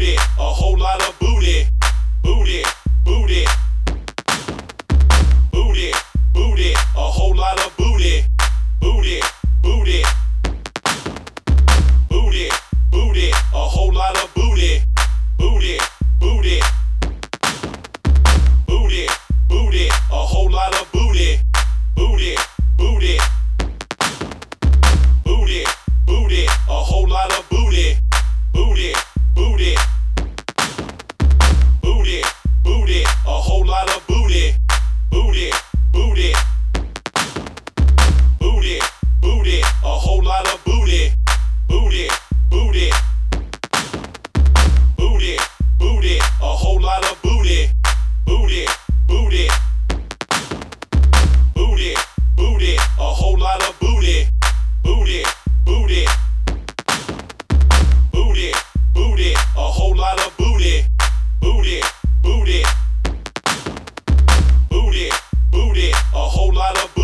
booty, a whole lot of booty, booty, Booty. Booty. Booty. A whole lot of booty.